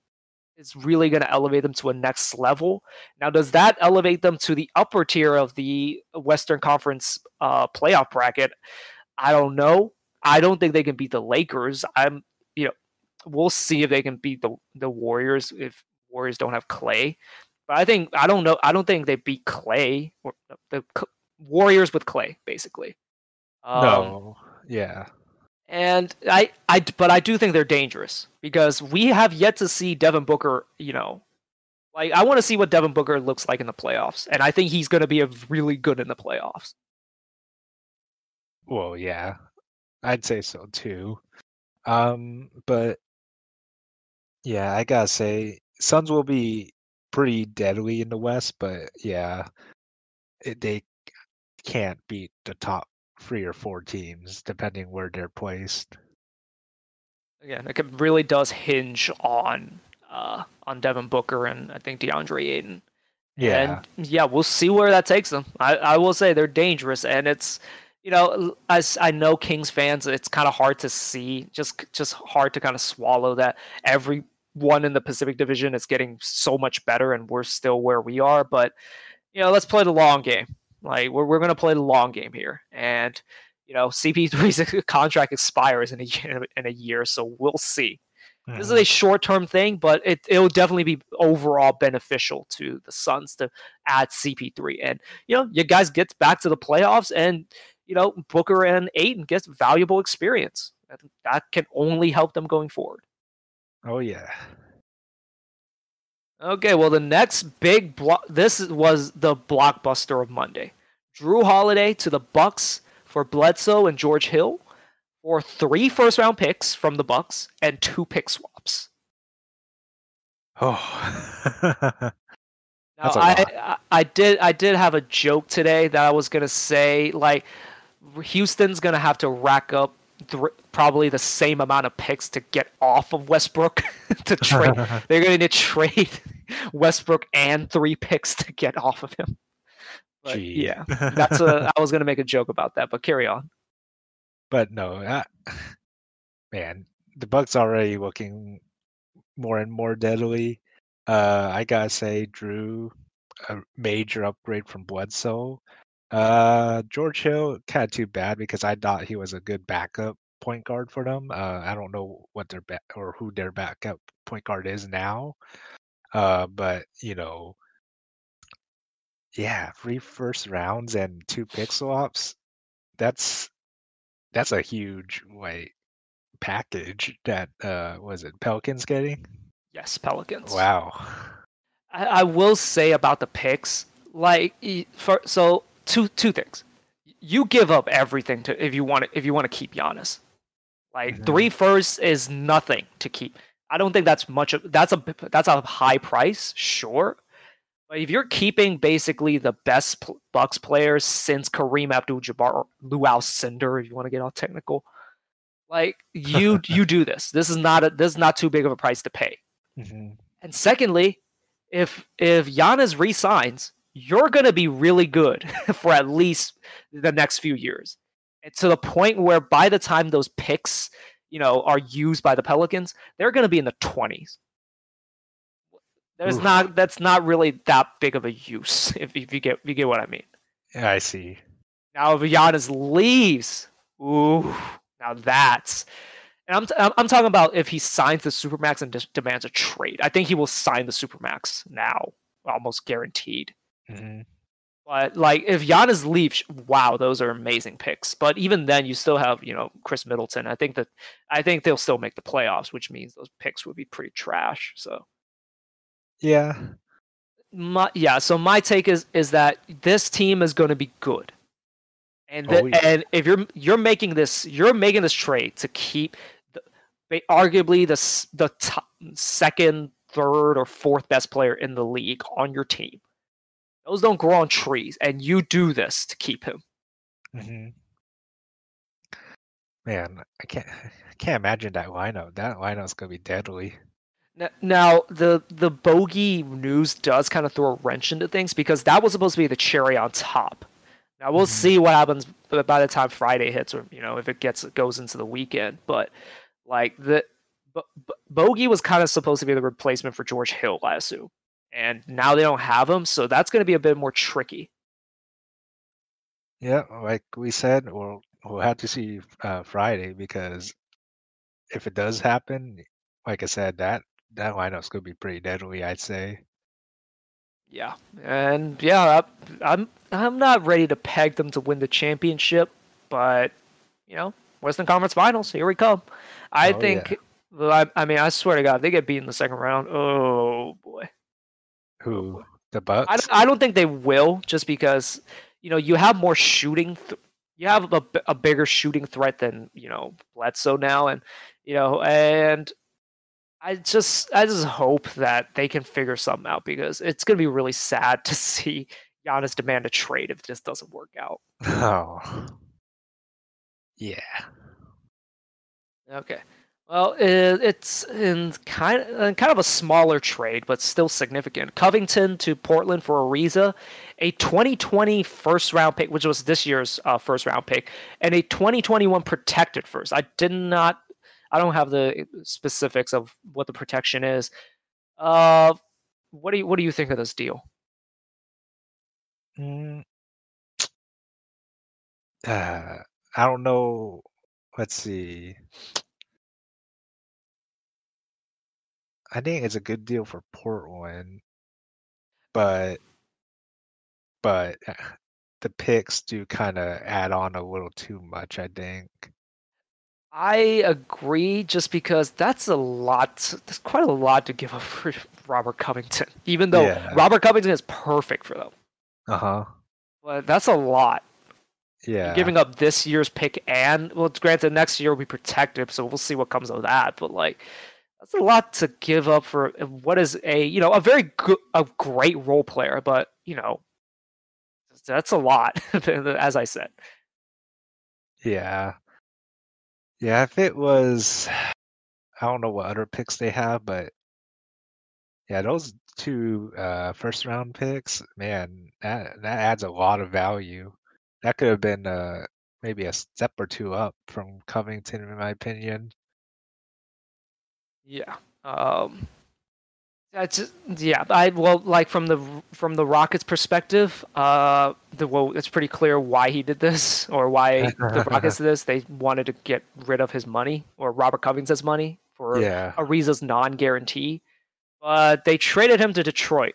is really going to elevate them to a next level. Now, does that elevate them to the upper tier of the Western Conference uh, playoff bracket? I don't know. I don't think they can beat the Lakers. I'm, you know, we'll see if they can beat the the Warriors if Warriors don't have Klay. But I think I don't know. I don't think they beat Klay or the Warriors with Klay, basically. Um, no, yeah, and I, I, but I do think they're dangerous because we have yet to see Devin Booker. You know, like I want to see what Devin Booker looks like in the playoffs, and I think he's going to be a really good in the playoffs. well, yeah, I'd say so too. Um, but yeah, I gotta say, Suns will be pretty deadly in the West, but yeah, it, they can't beat the top three or four teams depending where they're placed. Again, it really does hinge on uh, on Devin Booker and I think DeAndre Ayton. Yeah, And yeah, we'll see where that takes them. I, I will say they're dangerous, and it's you know, as I know Kings fans, it's kind of hard to see, just just hard to kind of swallow that everyone in the Pacific Division is getting so much better, and we're still where we are. But you know, let's play the long game. Like we're we're gonna play the long game here, and you know, CP3's contract expires in a year, in a year, so we'll see. Mm-hmm. This is a mm-hmm. short term thing, but it it'll definitely be overall beneficial to the Suns to add CP3. And you know, you guys get back to the playoffs and you know, Booker and Ayton gets valuable experience. That can only help them going forward. Oh yeah. Okay, well the next big block this was the blockbuster of Monday. Jrue Holiday to the Bucks for Bledsoe and George Hill for three first round picks from the Bucks and two pick swaps. Oh. now, I, I, I did I did have a joke today that I was gonna say like Houston's gonna have to rack up th- probably the same amount of picks to get off of Westbrook to trade. They're going to trade Westbrook and three picks to get off of him. But, yeah, that's a. I was going to make a joke about that, but carry on. But no, I, man, the Bucks already looking more and more deadly. Uh, I gotta say, Jrue, a major upgrade from Bledsoe. Uh, George Hill kind of too bad because I thought he was a good backup point guard for them. Uh, I don't know what their back or who their backup point guard is now. Uh, but you know, yeah, three first rounds and two pick swaps. That's that's a huge like package that uh was it Pelicans getting? Yes, Pelicans. Wow. I, I will say about the picks, like for so two two things. You give up everything to if you want to if you want to keep Giannis. Like mm-hmm. three firsts is nothing to keep. I don't think that's much. Of, that's a that's a high price, sure. But if you're keeping basically the best Bucks players since Kareem Abdul-Jabbar or Lew Alcindor, if you want to get all technical, like you you do this. This is not a this is not too big of a price to pay. Mm-hmm. And secondly, if if Giannis resigns, you're going to be really good for at least the next few years. And to the point where by the time those picks, you know, are used by the Pelicans, they're going to be in the 20s. There's Oof. not that's not really that big of a use if, if you get if you get what I mean. Yeah, I see. Now if Giannis leaves, ooh, now that's and I'm, t- I'm talking about if he signs the supermax and de- demands a trade. I think he will sign the supermax now, almost guaranteed. Mm-hmm. But like if Giannis leaves, wow, those are amazing picks. But even then, you still have you know Khris Middleton. I think that I think they'll still make the playoffs, which means those picks would be pretty trash. So yeah, my yeah. So my take is is that this team is going to be good, and the, oh, yeah. and if you're you're making this you're making this trade to keep the, arguably the the top, second, third, or fourth best player in the league on your team those don't grow on trees, and you do this to keep him. Mm-hmm. Man, I can't, I can't imagine that lineup. That lineup's gonna be deadly. Now, the the bogey news does kind of throw a wrench into things because that was supposed to be the cherry on top. Now we'll mm-hmm. see what happens by the time Friday hits, or you know if it gets goes into the weekend. But like the bogey was kind of supposed to be the replacement for George Hill, I assume and now they don't have him, so that's going to be a bit more tricky. Yeah, like we said, we'll we'll have to see uh, Friday because if it does happen, like I said, that that lineup's going to be pretty deadly. I'd say. Yeah, and yeah, I'm I'm not ready to peg them to win the championship, but you know, Western Conference Finals, here we come. I oh, think. Yeah. I, I mean, I swear to God, they get beat in the second round. Oh boy. Who the Bucks? I don't, I don't think they will, just because you know you have more shooting. Th- you have a, a bigger shooting threat than you know Bledsoe now, and you know, and I just I just hope that they can figure something out because it's gonna be really sad to see Giannis demand a trade if this doesn't work out. Oh, yeah. Okay. Well, it's in kind of, kind of a smaller trade, but still significant. Covington to Portland for Ariza, a 2020 first round pick, which was this year's uh, first round pick, and a 2021 protected first. I did not, I don't have the specifics of what the protection is. Uh, what do you what do you think of this deal? Mm. Uh, I don't know. Let's see. I think it's a good deal for Portland, but but uh, the picks do kind of add on a little too much. I think. I agree, just because that's a lot. That's quite a lot to give up for Robert Covington, even though yeah. Robert Covington is perfect for them. Uh huh. But that's a lot. Yeah. You're giving up this year's pick and well, granted, next year will be protected, so we'll see what comes of that. But like, that's a lot to give up for what is a you know a very good a great role player but you know that's a lot as i said. Yeah. Yeah if it was i don't know what other picks they have but yeah those two uh first round picks man that that adds a lot of value. That could have been uh maybe a step or two up from covington in my opinion yeah. Um, that's yeah. I well, like from the from the Rockets' perspective, uh, the well, it's pretty clear why he did this or why the Rockets did this. They wanted to get rid of his money or Robert Covington's money for yeah. Ariza's non-guarantee, but they traded him to Detroit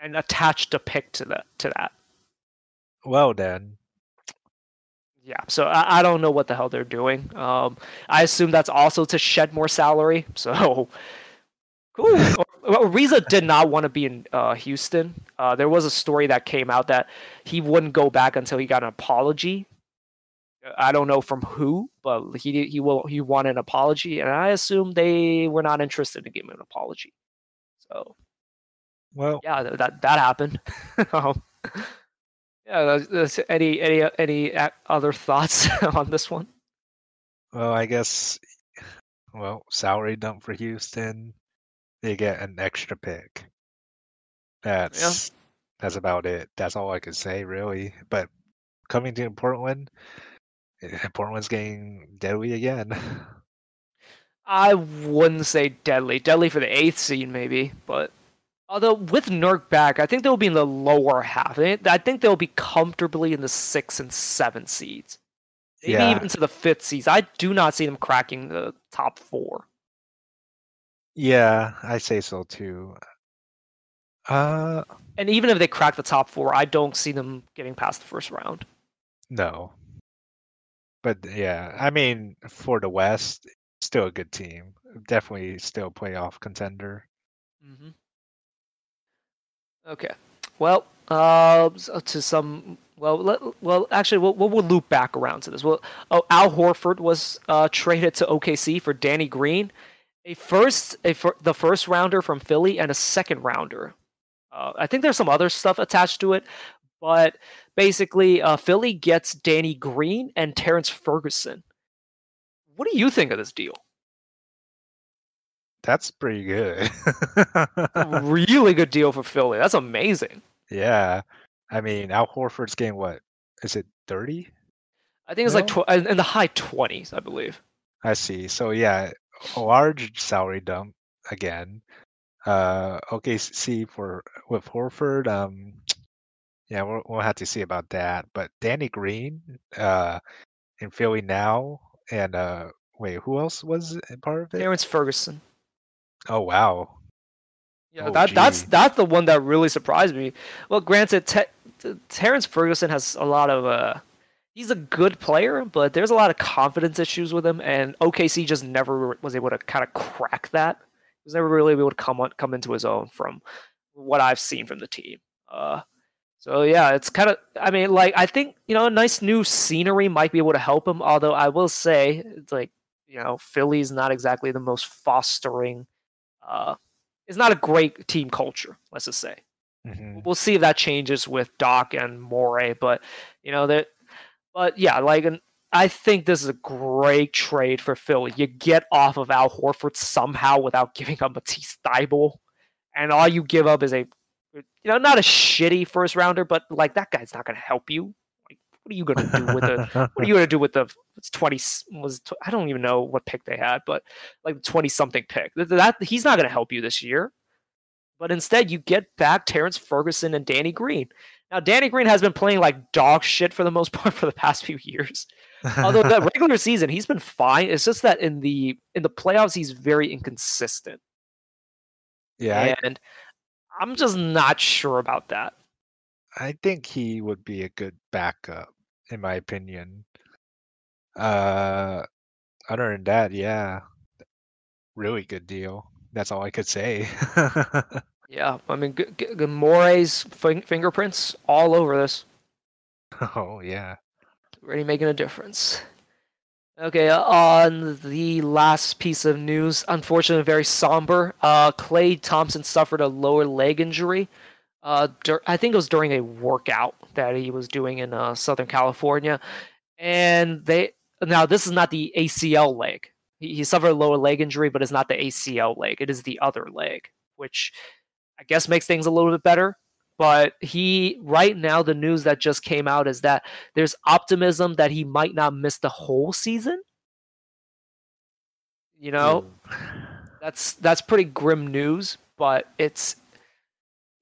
and attached a pick to that to that. Well then, yeah, so I, I, don't know what the hell they're doing. Um, I assume that's also to shed more salary. So cool. Ariza did not want to be in uh, Houston. Uh, there was a story that came out that he wouldn't go back until he got an apology. I don't know from who, but he he will he wanted an apology, and I assume they were not interested in giving him an apology. So, well, yeah, that that happened. um, yeah. Any any any other thoughts on this one? Well, I guess. Well, salary dump for Houston. They get an extra pick. That's yeah. that's about it. That's all I could say, really. But coming to Portland, eh, Portland's getting deadly again. I wouldn't say deadly. Deadly for the eighth seed, maybe, but Although with Nurk back, I think they'll be in the lower half. I think they'll be comfortably in the six and seven seeds, maybe yeah. even to the fifth seeds. I do not see them cracking the top four. Yeah, I say so too. Uh, and even if they crack the top four, I don't see them getting past the first round. No, but yeah, I mean, for the West, still a good team. Definitely still playoff contender. Mm-hmm. Okay. Well, uh, to some. Well, let, well, actually, we'll, we'll, loop back around to this. Well, oh, Al Horford was uh, traded to OKC for Danny Green, a first, a fir- the first rounder from Philly, and a second rounder. Uh, I think there's some other stuff attached to it, but basically, uh, Philly gets Danny Green and Terrence Ferguson. What do you think of this deal? That's pretty good. really good deal for Philly. That's amazing. Yeah. I mean, Al Horford's getting what? Is it 30? I think it's no? like tw- in the high 20s, I believe. I see. So, yeah, a large salary dump again. Uh, OKC for with Horford. Um, yeah, we'll, we'll have to see about that. But Danny Green, uh, in Philly now, and uh, wait, who else was part of it? Terrence Ferguson. Oh wow. Yeah, oh, that that's that's the one that really surprised me. Well, granted, Te- Terrence Ferguson has a lot of uh, he's a good player, but there's a lot of confidence issues with him, and OKC just never was able to kind of crack that. He was never really able to come on, come into his own from what I've seen from the team. Uh, so yeah, it's kind of. I mean, like I think you know, a nice new scenery might be able to help him. Although I will say, it's like you know, Philly's not exactly the most fostering uh, is not a great team culture. Let's just say. Mm-hmm. We'll see if that changes with Doc and Morey, but you know that. But yeah, like I think this is a great trade for Philly. You get off of Al Horford somehow without giving up Matisse Thybulle, and all you give up is a, you know, not a shitty first rounder, but like that guy's not going to help you. What are you going to do with the? what are you going to do with the? It's twenty was I don't even know what pick they had, but like the twenty something pick. That, that he's not going to help you this year. But instead, you get back Terrence Ferguson and Danny Green. Now, Danny Green has been playing like dog shit for the most part for the past few years. Although the regular season, he's been fine. It's just that in the in the playoffs, he's very inconsistent. Yeah, and I, I'm just not sure about that. I think he would be a good backup, in my opinion. Uh, other than that, yeah, really good deal. That's all I could say. Yeah, I mean, G- G- fin- fingerprints all over this. Oh yeah, Really making a difference. Okay, uh, on the last piece of news, unfortunately, very somber. Uh, Klay Thompson suffered a lower leg injury. Uh, dur- I think it was during a workout that he was doing in uh, Southern California, and they now this is not the ACL leg. He, he suffered a lower leg injury, but it's not the ACL leg. It is the other leg, which I guess makes things a little bit better. But he, right now, the news that just came out is that there's optimism that he might not miss the whole season. You know, that's that's pretty grim news, but it's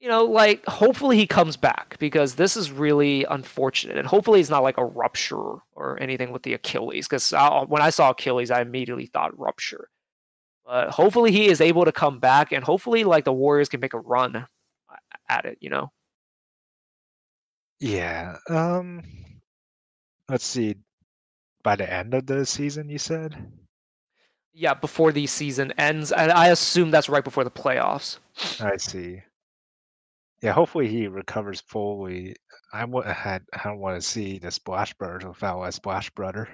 you know, like hopefully he comes back because this is really unfortunate, and hopefully it's not like a rupture or anything with the Achilles. Because when I saw Achilles, I immediately thought rupture. But hopefully he is able to come back, and hopefully like the Warriors can make a run at it. You know. Yeah. Um. Let's see. By the end of the season, you said. Yeah, before the season ends, and I assume that's right before the playoffs. I see. Yeah, hopefully he recovers fully. I w- had I don't want to see the Splash Brothers without a Splash Brother.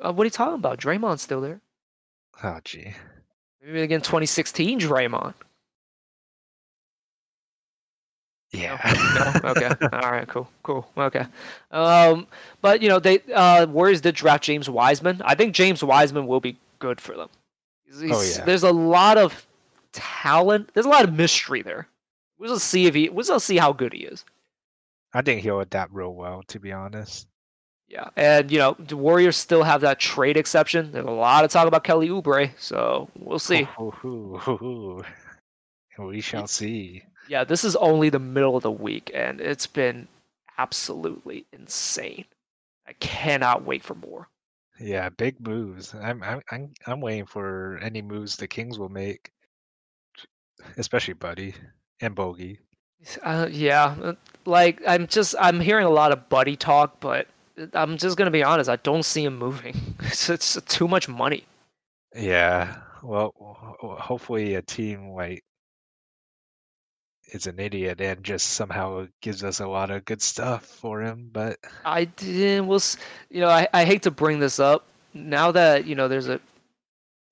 Uh, what are you talking about? Draymond's still there. Oh, gee. Maybe again 2016 Draymond. Yeah. No? Okay. All right. Cool. Cool. Okay. Um, but you know, they uh, Warriors did draft James Wiseman. I think James Wiseman will be good for them. He's, Oh, yeah. There's a lot of talent. There's a lot of mystery there. We'll just see if he. We'll just see how good he is. I think he'll adapt real well, to be honest. Yeah, and you know the Warriors still have that trade exception. There's a lot of talk about Kelly Oubre, so we'll see. Hoo, hoo, hoo. We shall see. Yeah, this is only the middle of the week, and it's been absolutely insane. I cannot wait for more. Yeah, big moves. I'm I'm I'm I'm waiting for any moves the Kings will make, especially Buddy and Bogey. Uh, yeah, uh, like I'm just I'm hearing a lot of buddy talk, but I'm just gonna be honest. I don't see him moving. It's, it's too much money. Yeah. Well, ho- ho- hopefully a team like is an idiot and just somehow gives us a lot of good stuff for him. But I did. We'll, you know, I, I hate to bring this up. Now that you know there's a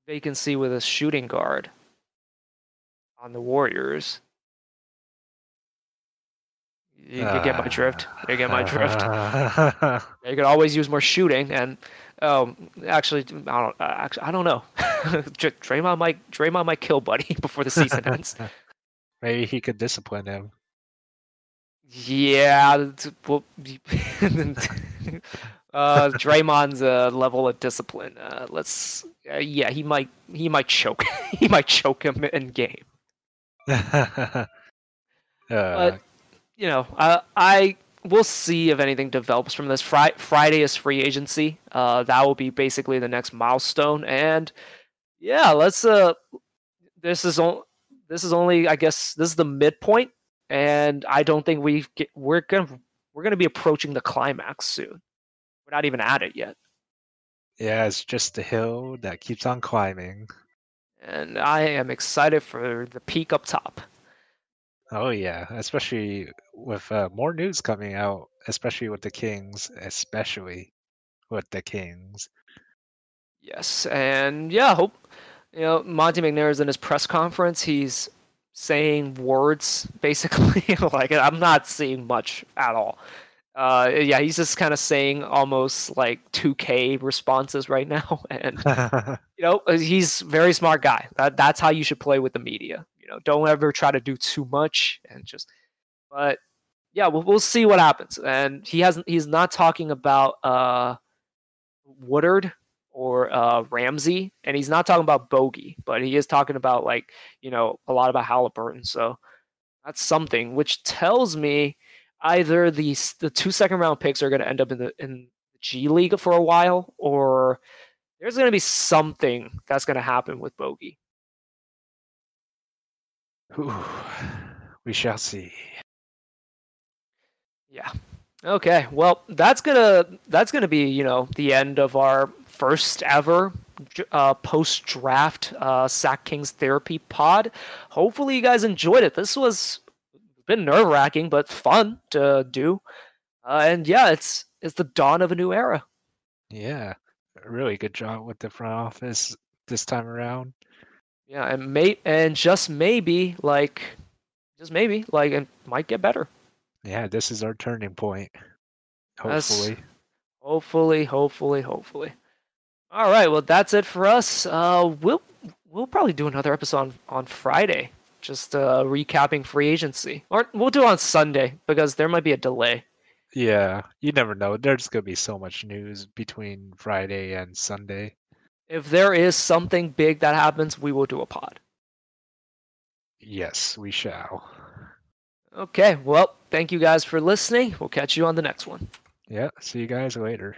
vacancy with a shooting guard on the Warriors. You, you get my drift. You get my drift. drift. You could always use more shooting, and um, actually, I don't. Uh, actually, I don't know. Dr- Draymond might Draymond might kill Buddy before the season ends. Maybe he could discipline him. Yeah, well, uh, Draymond's uh, level of discipline. Uh, let's. Uh, yeah, he might. He might choke. he might choke him in game. uh, But you know, I, I we'll see if anything develops from this. Fri- Friday is free agency. Uh, that will be basically the next milestone. And yeah, let's. Uh, this is on. This is only, I guess, this is the midpoint, and I don't think we get, we're gonna we're gonna be approaching the climax soon. We're not even at it yet, yeah, it's just the hill that keeps on climbing. and I am excited for the peak up top. Oh yeah, especially with uh, more news coming out, especially with the Kings, especially with the Kings. Yes, and yeah, hope you know Monte McNair is in his press conference. He's saying words basically like I'm not seeing much at all. Uh, yeah, he's just kind of saying almost like 2K responses right now, and you know he's very smart guy. That that's how you should play with the media. You know, don't ever try to do too much and just. But yeah, we'll we'll see what happens. And he hasn't. He's not talking about uh, Woodard or uh, Ramsey, and he's not talking about Bogey, but he is talking about like you know a lot about Halliburton. So that's something, which tells me either the the two second round picks are going to end up in the in the G League for a while, or there's going to be something that's going to happen with Bogey. Ooh, we shall see. Yeah. Okay. Well, that's gonna that's gonna be you know the end of our first ever uh, post draft uh, Sack Kings therapy pod. Hopefully, you guys enjoyed it. This was been nerve wracking, but fun to do. Uh, and yeah, it's it's the dawn of a new era. Yeah, really good job with the front office this time around. Yeah, and may and just maybe like, just maybe like it might get better. Yeah, this is our turning point. Hopefully. That's, hopefully, hopefully, hopefully. All right, well that's it for us. Uh, we'll we'll probably do another episode on, on Friday just uh, recapping free agency. Or we'll do it on Sunday because there might be a delay. Yeah, you never know. There's gonna be so much news between Friday and Sunday. If there is something big that happens, we will do a pod. Yes, we shall. Okay, well, thank you guys for listening. We'll catch you on the next one. Yeah, see you guys later.